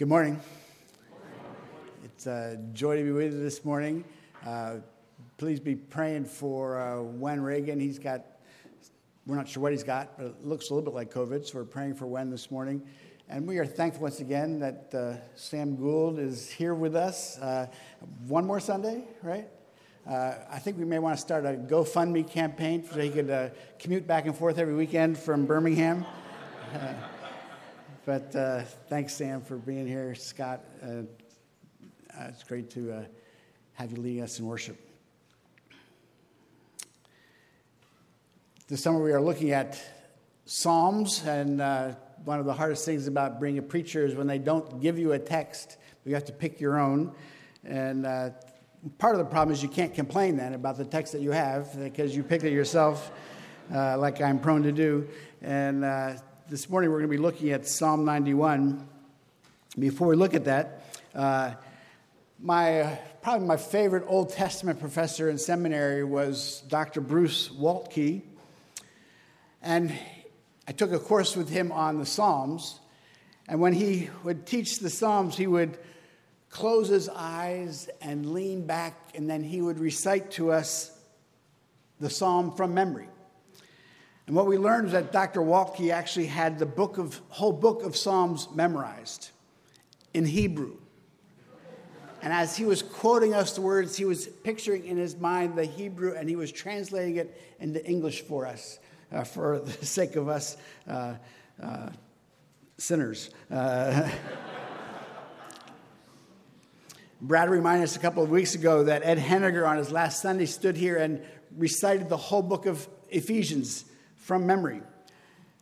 Good morning. It's a joy to be with you this morning. Uh, please be praying for uh, Wen Reagan. He's got, we're not sure what he's got, but it looks a little bit like COVID, so we're praying for Wen this morning. And we are thankful once again that uh, Sam Gould is here with us. Uh, one more Sunday, right? Uh, I think we may want to start a GoFundMe campaign so he could uh, commute back and forth every weekend from Birmingham. But uh, thanks, Sam, for being here. Scott, uh, uh, it's great to uh, have you leading us in worship. This summer, we are looking at Psalms, and uh, one of the hardest things about being a preacher is when they don't give you a text, you have to pick your own. And uh, part of the problem is you can't complain then about the text that you have because you picked it yourself, like I'm prone to do. And this morning we're going to be looking at Psalm 91. Before we look at that, uh, my probably my favorite Old Testament professor in seminary was Dr. Bruce Waltke, and I took a course with him on the Psalms. And when he would teach the Psalms, he would close his eyes and lean back, and then he would recite to us the psalm from memory. And what we learned is that Dr. Waltke actually had the book of, whole book of Psalms memorized in Hebrew. And as he was quoting us the words, he was picturing in his mind the Hebrew and he was translating it into English for us, uh, for the sake of us uh, uh, sinners. Uh, Brad reminded us a couple of weeks ago that Ed Henniger on his last Sunday stood here and recited the whole book of Ephesians from memory.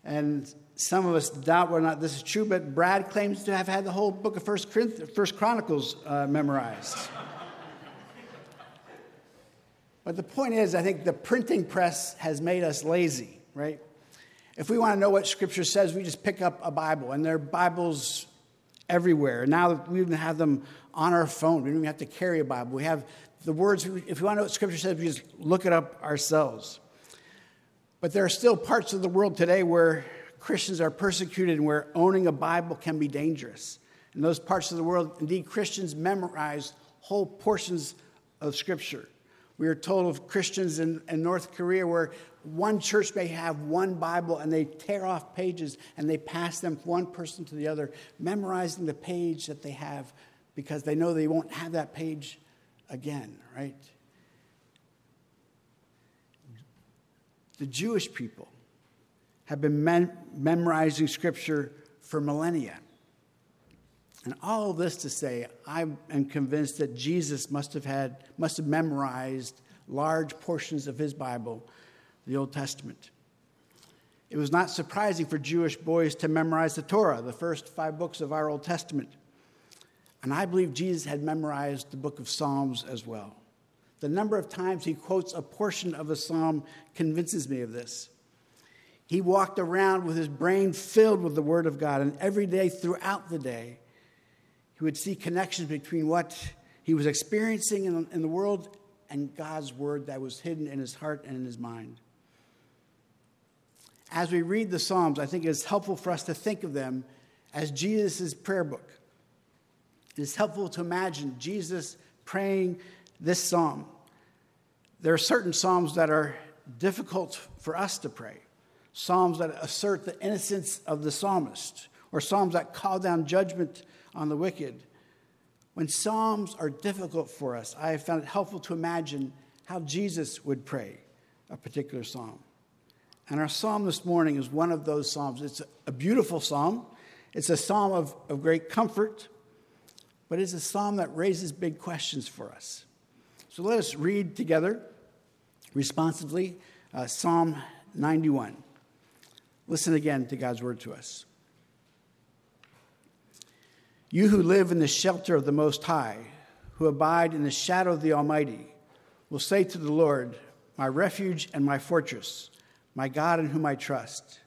And some of us doubt whether or not this is true, but Brad claims to have had the whole book of First, First Chronicles uh, memorized. but the point is, I think the printing press has made us lazy, right? If we want to know what Scripture says, we just pick up a Bible, and there are Bibles everywhere. Now we even have them on our phone. We don't even have to carry a Bible. We have the words, if we want to know what Scripture says, we just look it up ourselves. But there are still parts of the world today where Christians are persecuted and where owning a Bible can be dangerous. In those parts of the world, indeed, Christians memorize whole portions of Scripture. We are told of Christians in, in, North Korea where one church may have one Bible and they tear off pages and they pass them from one person to the other, memorizing the page that they have because they know they won't have that page again, right? The Jewish people have been mem- memorizing scripture for millennia. And all of this to say, I am convinced that Jesus must have had, must have memorized large portions of his Bible, the Old Testament. It was not surprising for Jewish boys to memorize the Torah, the first five books of our Old Testament. And I believe Jesus had memorized the book of Psalms as well. The number of times he quotes a portion of a psalm convinces me of this. He walked around with his brain filled with the Word of God, and every day throughout the day, he would see connections between what he was experiencing in, in the world and God's Word that was hidden in his heart and in his mind. As we read the Psalms, I think it's helpful for us to think of them as Jesus' prayer book. It is helpful to imagine Jesus praying this psalm. There are certain psalms that are difficult for us to pray, psalms that assert the innocence of the psalmist, or psalms that call down judgment on the wicked. When psalms are difficult for us, I have found it helpful to imagine how Jesus would pray a particular psalm. And our psalm this morning is one of those psalms. It's a beautiful psalm, it's a psalm of, of great comfort, but it's a psalm that raises big questions for us. So let us read together responsively uh, Psalm 91. Listen again to God's word to us. You who live in the shelter of the Most High, who abide in the shadow of the Almighty, will say to the Lord, My refuge and my fortress, my God in whom I trust.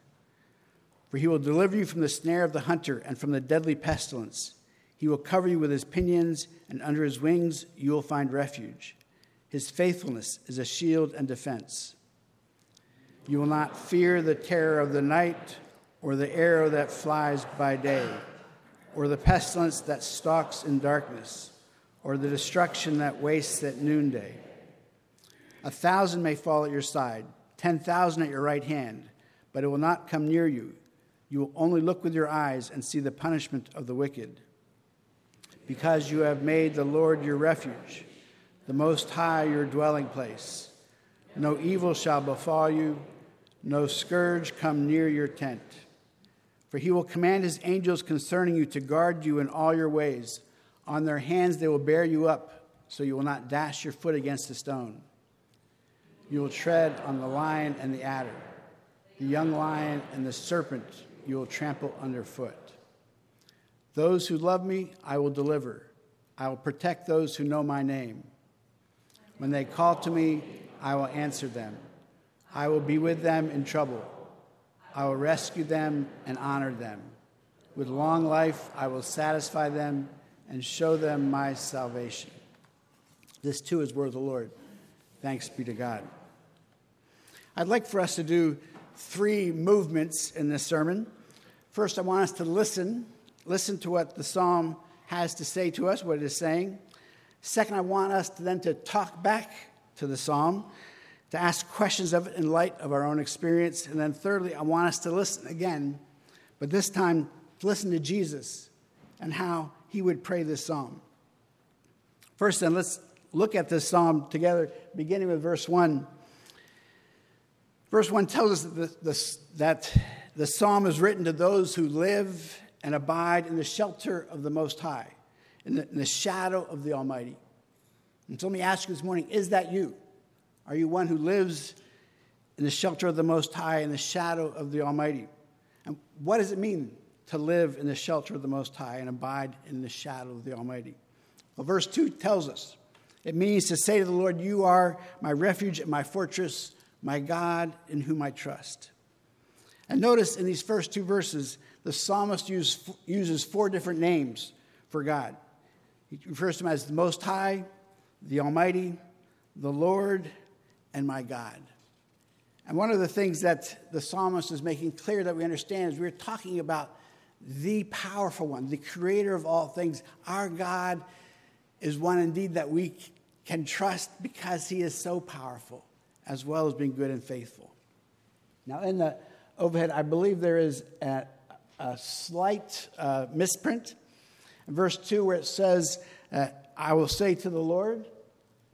For he will deliver you from the snare of the hunter and from the deadly pestilence. He will cover you with his pinions, and under his wings you will find refuge. His faithfulness is a shield and defense. You will not fear the terror of the night or the arrow that flies by day, or the pestilence that stalks in darkness, or the destruction that wastes at noonday. A thousand may fall at your side, ten thousand at your right hand, but it will not come near you. You will only look with your eyes and see the punishment of the wicked. Because you have made the Lord your refuge, the Most High your dwelling place. No evil shall befall you, no scourge come near your tent. For he will command his angels concerning you to guard you in all your ways. On their hands they will bear you up, so you will not dash your foot against a stone. You will tread on the lion and the adder, the young lion and the serpent you will trample underfoot. Those who love me, I will deliver. I will protect those who know my name. When they call to me, I will answer them. I will be with them in trouble. I will rescue them and honor them. With long life, I will satisfy them and show them my salvation. This too is word of the Lord. Thanks be to God. I'd like for us to do three movements in this sermon. First, I want us to listen, listen to what the psalm has to say to us, what it is saying. Second, I want us to then to talk back to the psalm to ask questions of it in light of our own experience. And then, thirdly, I want us to listen again, but this time to listen to Jesus and how he would pray this psalm. First, then, let's look at this psalm together, beginning with verse 1. Verse 1 tells us that the, the, that the psalm is written to those who live and abide in the shelter of the Most High, in the, in the shadow of the Almighty. And so let me ask you this morning is that you? Are you one who lives in the shelter of the Most High, in the shadow of the Almighty? And what does it mean to live in the shelter of the Most High and abide in the shadow of the Almighty? Well, verse 2 tells us it means to say to the Lord, You are my refuge and my fortress, my God in whom I trust. And notice in these first two verses, the psalmist use, uses four different names for God. He refers to him as the Most High, the Almighty, the Lord, and my God. And one of the things that the psalmist is making clear that we understand is we're talking about the powerful one, the creator of all things. Our God is one indeed that we can trust because he is so powerful, as well as being good and faithful. Now, in the overhead, I believe there is a, a slight uh, misprint. Verse 2, where it says, uh, I will say to the Lord,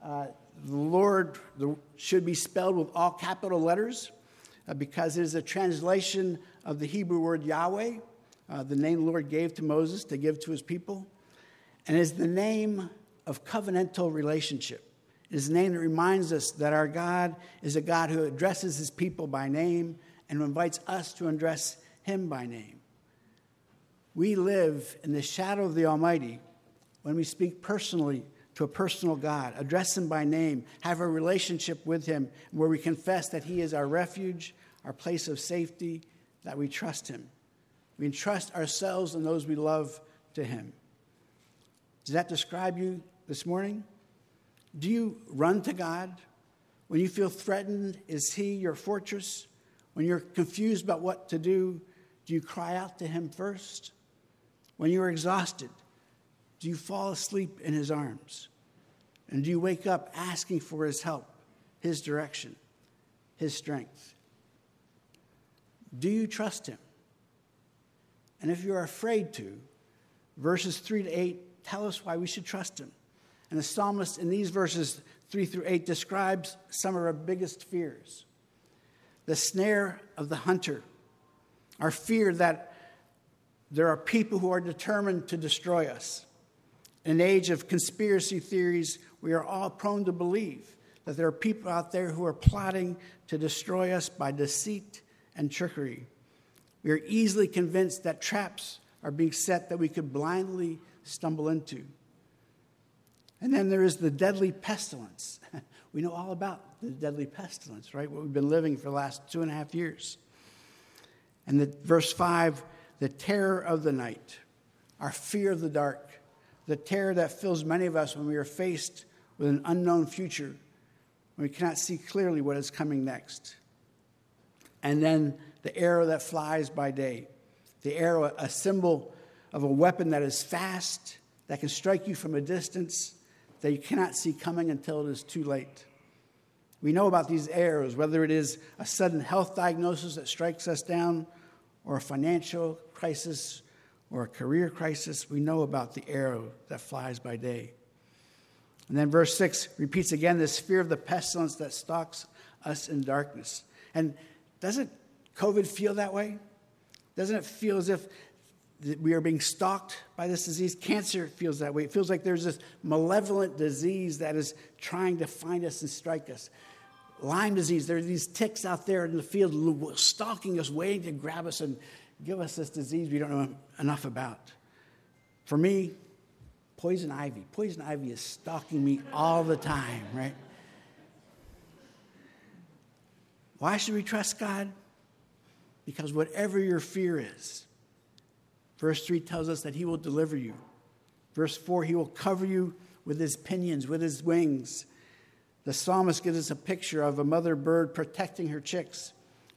uh, the Lord should be spelled with all capital letters uh, because it is a translation of the Hebrew word Yahweh, uh, the name the Lord gave to Moses to give to his people, and is the name of covenantal relationship. It is a name that reminds us that our God is a God who addresses his people by name and invites us to address him by name. We live in the shadow of the Almighty when we speak personally to a personal God, address Him by name, have a relationship with Him where we confess that He is our refuge, our place of safety, that we trust Him. We entrust ourselves and those we love to Him. Does that describe you this morning? Do you run to God? When you feel threatened, is He your fortress? When you're confused about what to do, do you cry out to Him first? When you're exhausted, do you fall asleep in his arms? And do you wake up asking for his help, his direction, his strength? Do you trust him? And if you're afraid to, verses 3 to 8 tell us why we should trust him. And the psalmist in these verses 3 through 8 describes some of our biggest fears the snare of the hunter, our fear that there are people who are determined to destroy us, in an age of conspiracy theories, we are all prone to believe that there are people out there who are plotting to destroy us by deceit and trickery. We are easily convinced that traps are being set that we could blindly stumble into. And then there is the deadly pestilence. we know all about the deadly pestilence, right? What we've been living for the last two and a half years. And the, verse 5 the terror of the night, our fear of the dark, the terror that fills many of us when we are faced with an unknown future, when we cannot see clearly what is coming next. And then the arrow that flies by day, the arrow, a symbol of a weapon that is fast, that can strike you from a distance, that you cannot see coming until it is too late. We know about these arrows, whether it is a sudden health diagnosis that strikes us down, or a financial crisis, or a career crisis. We know about the arrow that flies by day. And then verse 6 repeats again this fear of the pestilence that stalks us in darkness. And doesn't COVID feel that way? Doesn't it feel as if we are being stalked by this disease? Cancer feels that way. It feels like there's this malevolent disease that is trying to find us and strike us. Lyme disease, there are these ticks out there in the field stalking us, waiting to grab us and give us this disease we don't know enough about. For me, poison ivy. Poison ivy is stalking me all the time, right? Why should we trust God? Because whatever your fear is, verse 3 tells us that He will deliver you. Verse 4, He will cover you with His pinions, with His wings. The psalmist gives us a picture of a mother bird protecting her chicks.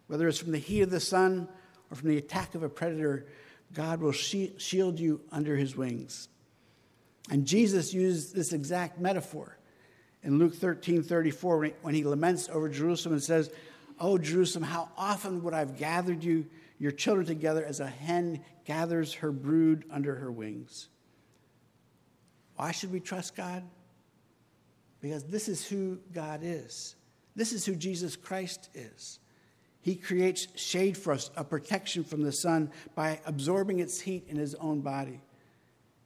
Whether it's from the heat of the sun or from the attack of a predator, God will shield you under His wings. And Jesus used this exact metaphor in Luke 13 34 when he laments over Jerusalem and says, Oh, Jerusalem, how often would I have gathered you, your children together, as a hen gathers her brood under her wings? Why should we trust God? Because this is who God is. This is who Jesus Christ is. He creates shade for us, a protection from the sun by absorbing its heat in his own body.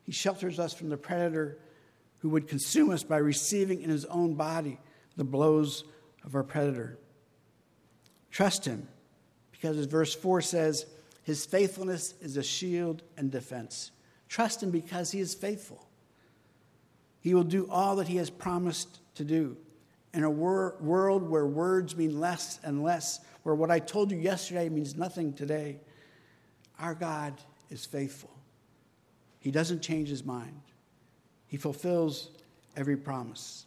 He shelters us from the predator who would consume us by receiving in his own body the blows of our predator. Trust him, because as verse 4 says, his faithfulness is a shield and defense. Trust him because he is faithful. He will do all that he has promised to do. In a wor- world where words mean less and less, where what I told you yesterday means nothing today, our God is faithful. He doesn't change his mind, he fulfills every promise.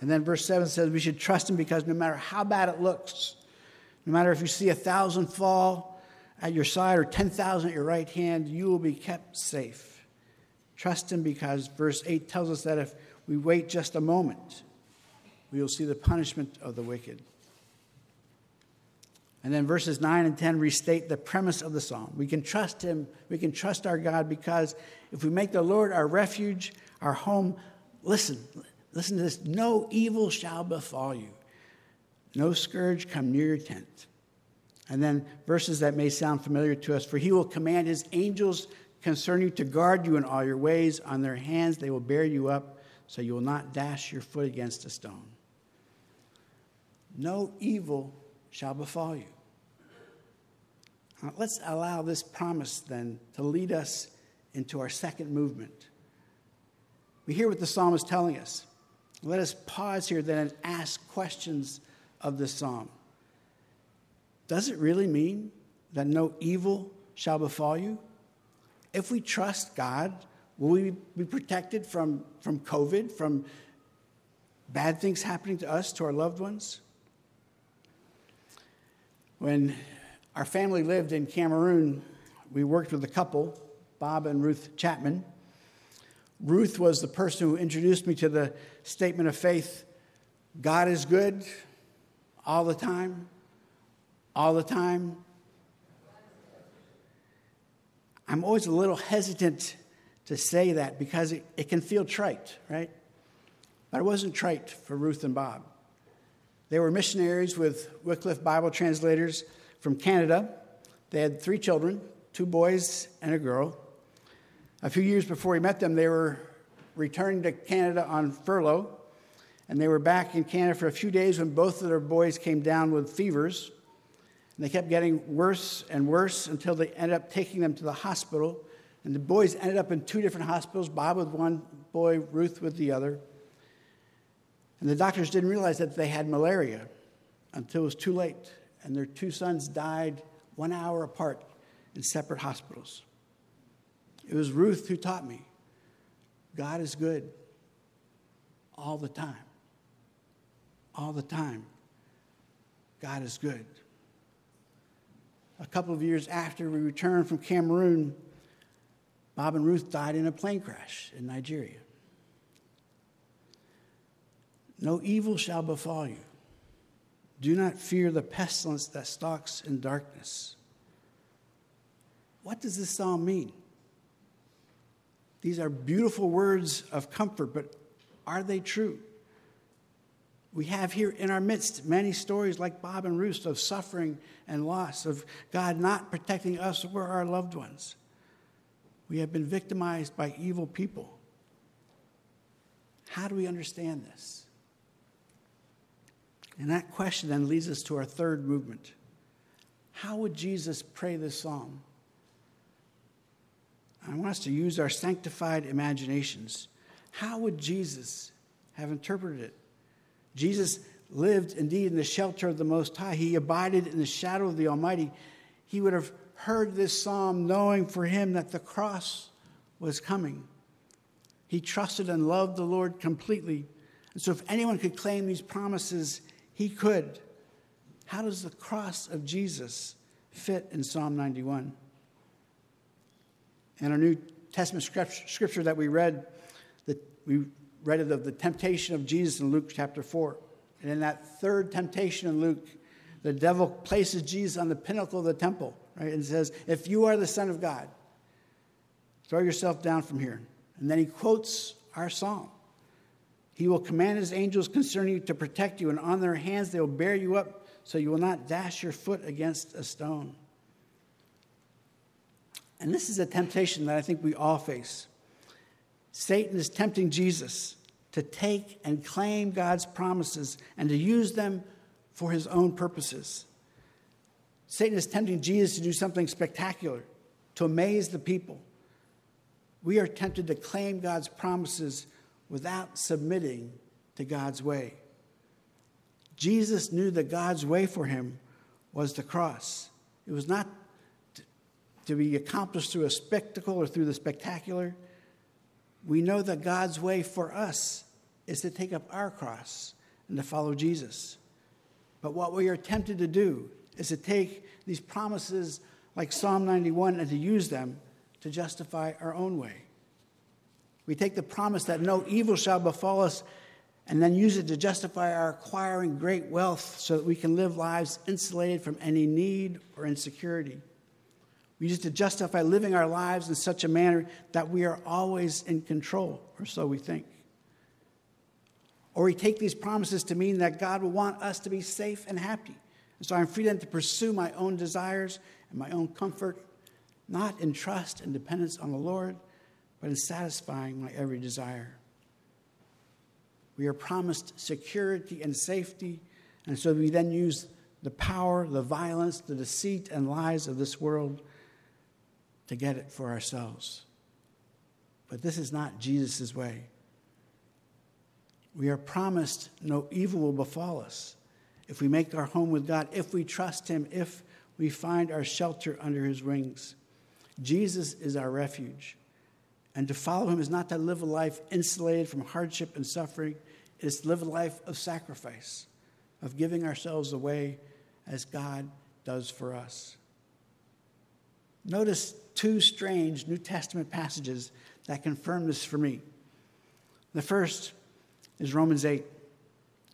And then verse 7 says we should trust him because no matter how bad it looks, no matter if you see a thousand fall at your side or 10,000 at your right hand, you will be kept safe. Trust him because verse 8 tells us that if we wait just a moment, we will see the punishment of the wicked. And then verses 9 and 10 restate the premise of the psalm. We can trust him, we can trust our God because if we make the Lord our refuge, our home, listen, Listen to this no evil shall befall you, no scourge come near your tent. And then verses that may sound familiar to us for he will command his angels concerning you to guard you in all your ways. On their hands they will bear you up, so you will not dash your foot against a stone. No evil shall befall you. Now, let's allow this promise then to lead us into our second movement. We hear what the psalm is telling us. Let us pause here then and ask questions of this psalm. Does it really mean that no evil shall befall you? If we trust God, will we be protected from, from COVID, from bad things happening to us, to our loved ones? When our family lived in Cameroon, we worked with a couple, Bob and Ruth Chapman. Ruth was the person who introduced me to the statement of faith God is good all the time, all the time. I'm always a little hesitant to say that because it, it can feel trite, right? But it wasn't trite for Ruth and Bob. They were missionaries with Wycliffe Bible translators from Canada. They had three children two boys and a girl. A few years before he met them, they were returning to Canada on furlough, and they were back in Canada for a few days when both of their boys came down with fevers. And they kept getting worse and worse until they ended up taking them to the hospital. And the boys ended up in two different hospitals Bob with one boy, Ruth with the other. And the doctors didn't realize that they had malaria until it was too late. And their two sons died one hour apart in separate hospitals. It was Ruth who taught me God is good all the time. All the time. God is good. A couple of years after we returned from Cameroon, Bob and Ruth died in a plane crash in Nigeria. No evil shall befall you. Do not fear the pestilence that stalks in darkness. What does this psalm mean? These are beautiful words of comfort, but are they true? We have here in our midst many stories like Bob and Ruth of suffering and loss, of God not protecting us or our loved ones. We have been victimized by evil people. How do we understand this? And that question then leads us to our third movement. How would Jesus pray this psalm? I want us to use our sanctified imaginations. How would Jesus have interpreted it? Jesus lived indeed in the shelter of the Most High. He abided in the shadow of the Almighty. He would have heard this psalm knowing for him that the cross was coming. He trusted and loved the Lord completely. And so, if anyone could claim these promises, he could. How does the cross of Jesus fit in Psalm 91? And our New Testament scripture that we read, that we read of the temptation of Jesus in Luke chapter 4. And in that third temptation in Luke, the devil places Jesus on the pinnacle of the temple, right? And says, If you are the Son of God, throw yourself down from here. And then he quotes our psalm. He will command his angels concerning you to protect you, and on their hands they will bear you up so you will not dash your foot against a stone. And this is a temptation that I think we all face. Satan is tempting Jesus to take and claim God's promises and to use them for his own purposes. Satan is tempting Jesus to do something spectacular, to amaze the people. We are tempted to claim God's promises without submitting to God's way. Jesus knew that God's way for him was the cross. It was not to be accomplished through a spectacle or through the spectacular we know that God's way for us is to take up our cross and to follow Jesus. But what we are tempted to do is to take these promises like Psalm 91 and to use them to justify our own way. We take the promise that no evil shall befall us and then use it to justify our acquiring great wealth so that we can live lives insulated from any need or insecurity. We use it to justify living our lives in such a manner that we are always in control, or so we think. Or we take these promises to mean that God will want us to be safe and happy. And so I'm free then to pursue my own desires and my own comfort, not in trust and dependence on the Lord, but in satisfying my every desire. We are promised security and safety, and so we then use the power, the violence, the deceit, and lies of this world to get it for ourselves. But this is not Jesus' way. We are promised no evil will befall us if we make our home with God, if we trust Him, if we find our shelter under His wings. Jesus is our refuge. And to follow Him is not to live a life insulated from hardship and suffering, it is to live a life of sacrifice, of giving ourselves away as God does for us. Notice two strange New Testament passages that confirm this for me. The first is Romans 8.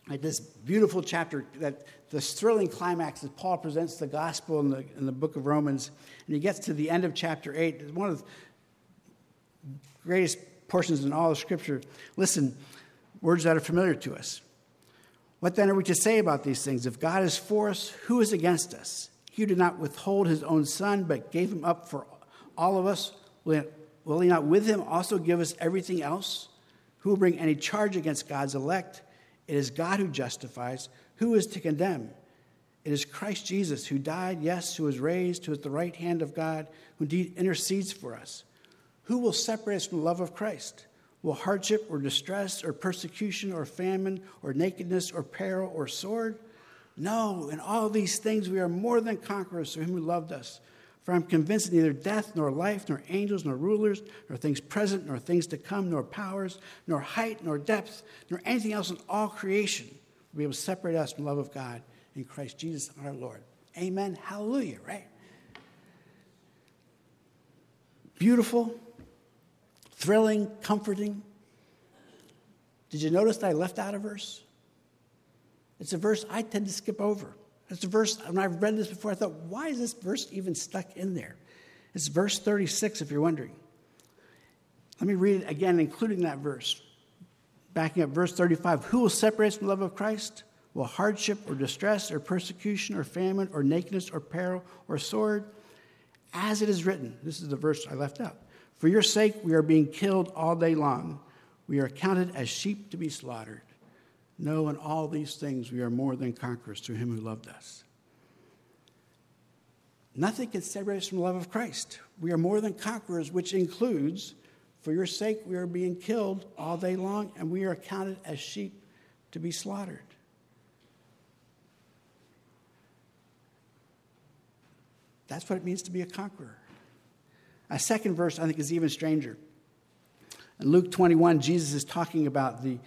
Like this beautiful chapter, that this thrilling climax that Paul presents the gospel in the, in the book of Romans, and he gets to the end of chapter 8. One of greatest portions in all of Scripture. Listen, words that are familiar to us. What then are we to say about these things? If God is for us, who is against us? He did not withhold his own son, but gave him up for all of us, will he not with him also give us everything else? Who will bring any charge against God's elect? It is God who justifies. Who is to condemn? It is Christ Jesus who died, yes, who was raised, who is the right hand of God, who indeed intercedes for us. Who will separate us from the love of Christ? Will hardship or distress or persecution or famine or nakedness or peril or sword? No, in all these things we are more than conquerors through him who loved us. For I'm convinced that neither death, nor life, nor angels, nor rulers, nor things present, nor things to come, nor powers, nor height, nor depth, nor anything else in all creation will be able to separate us from the love of God in Christ Jesus our Lord. Amen. Hallelujah, right? Beautiful, thrilling, comforting. Did you notice I left out a verse? It's a verse I tend to skip over. It's a verse, when I've read this before, I thought, why is this verse even stuck in there? It's verse 36, if you're wondering. Let me read it again, including that verse. Backing up verse 35 Who will separate us from the love of Christ? Will hardship or distress or persecution or famine or nakedness or peril or sword? As it is written, this is the verse I left out. For your sake, we are being killed all day long. We are counted as sheep to be slaughtered. No, in all these things, we are more than conquerors through him who loved us. Nothing can separate us from the love of Christ. We are more than conquerors, which includes, for your sake, we are being killed all day long, and we are counted as sheep to be slaughtered. That's what it means to be a conqueror. A second verse, I think, is even stranger. In Luke 21, Jesus is talking about the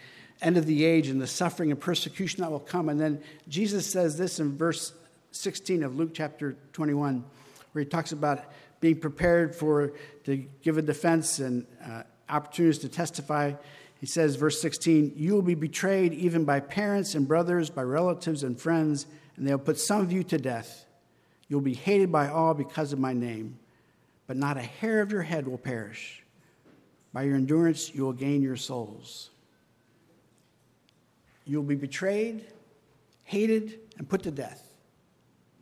end of the age and the suffering and persecution that will come. And then Jesus says this in verse 16 of Luke chapter 21, where he talks about being prepared for to give a defense and uh, opportunities to testify. He says, verse 16, You will be betrayed even by parents and brothers, by relatives and friends, and they'll put some of you to death. You'll be hated by all because of my name, but not a hair of your head will perish. By your endurance, you will gain your souls. You'll be betrayed, hated, and put to death.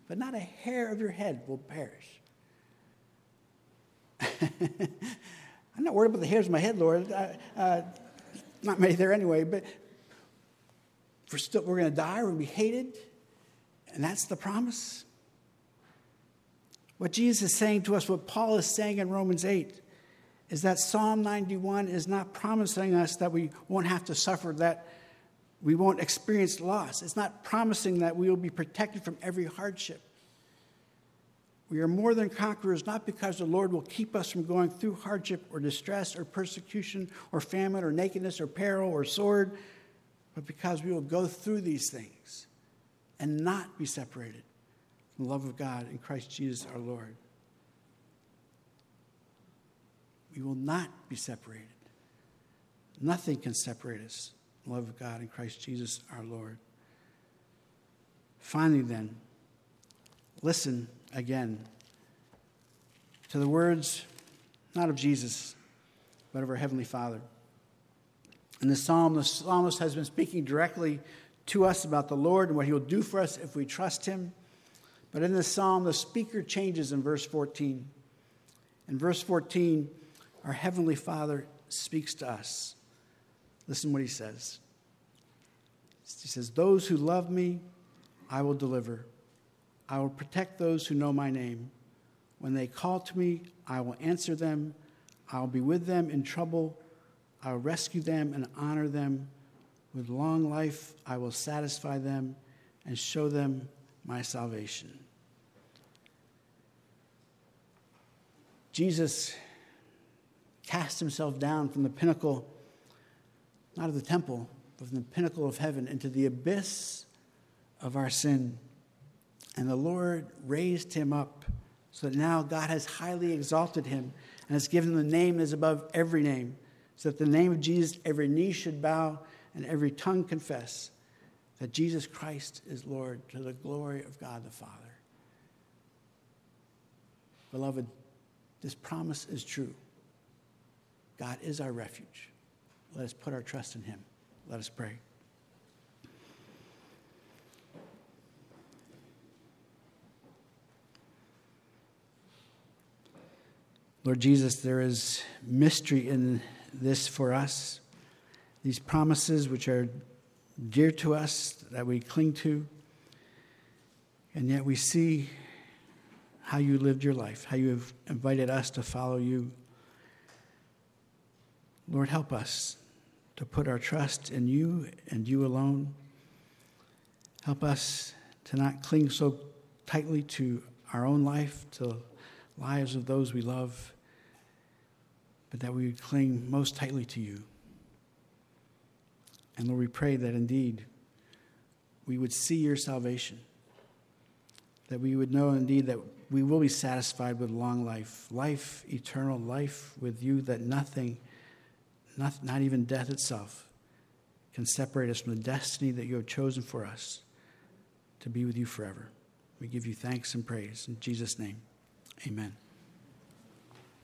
But not a hair of your head will perish. I'm not worried about the hairs of my head, Lord. Uh, not many there anyway, but we're, still, we're going to die, we're going to be hated. And that's the promise. What Jesus is saying to us, what Paul is saying in Romans 8, is that Psalm 91 is not promising us that we won't have to suffer that we won't experience loss. It's not promising that we will be protected from every hardship. We are more than conquerors not because the Lord will keep us from going through hardship or distress or persecution or famine or nakedness or peril or sword, but because we will go through these things and not be separated the love of God in Christ Jesus our Lord. We will not be separated. Nothing can separate us love of God in Christ Jesus our Lord. Finally, then, listen again to the words not of Jesus, but of our Heavenly Father. In the psalm, the psalmist has been speaking directly to us about the Lord and what He will do for us if we trust Him. But in the psalm, the speaker changes in verse 14. In verse 14, our Heavenly Father speaks to us. Listen what he says. He says, Those who love me, I will deliver. I will protect those who know my name. When they call to me, I will answer them. I will be with them in trouble. I will rescue them and honor them. With long life, I will satisfy them and show them my salvation. Jesus cast himself down from the pinnacle not of the temple, but from the pinnacle of heaven into the abyss of our sin. And the Lord raised him up so that now God has highly exalted him and has given him the name that is above every name, so that the name of Jesus every knee should bow and every tongue confess that Jesus Christ is Lord to the glory of God the Father. Beloved, this promise is true. God is our refuge. Let us put our trust in him. Let us pray. Lord Jesus, there is mystery in this for us. These promises which are dear to us that we cling to, and yet we see how you lived your life, how you have invited us to follow you. Lord, help us to put our trust in you and you alone. Help us to not cling so tightly to our own life, to lives of those we love, but that we would cling most tightly to you. And Lord, we pray that indeed we would see your salvation, that we would know indeed that we will be satisfied with long life, life eternal, life with you, that nothing not, not even death itself, can separate us from the destiny that you have chosen for us to be with you forever. We give you thanks and praise. In Jesus' name, amen.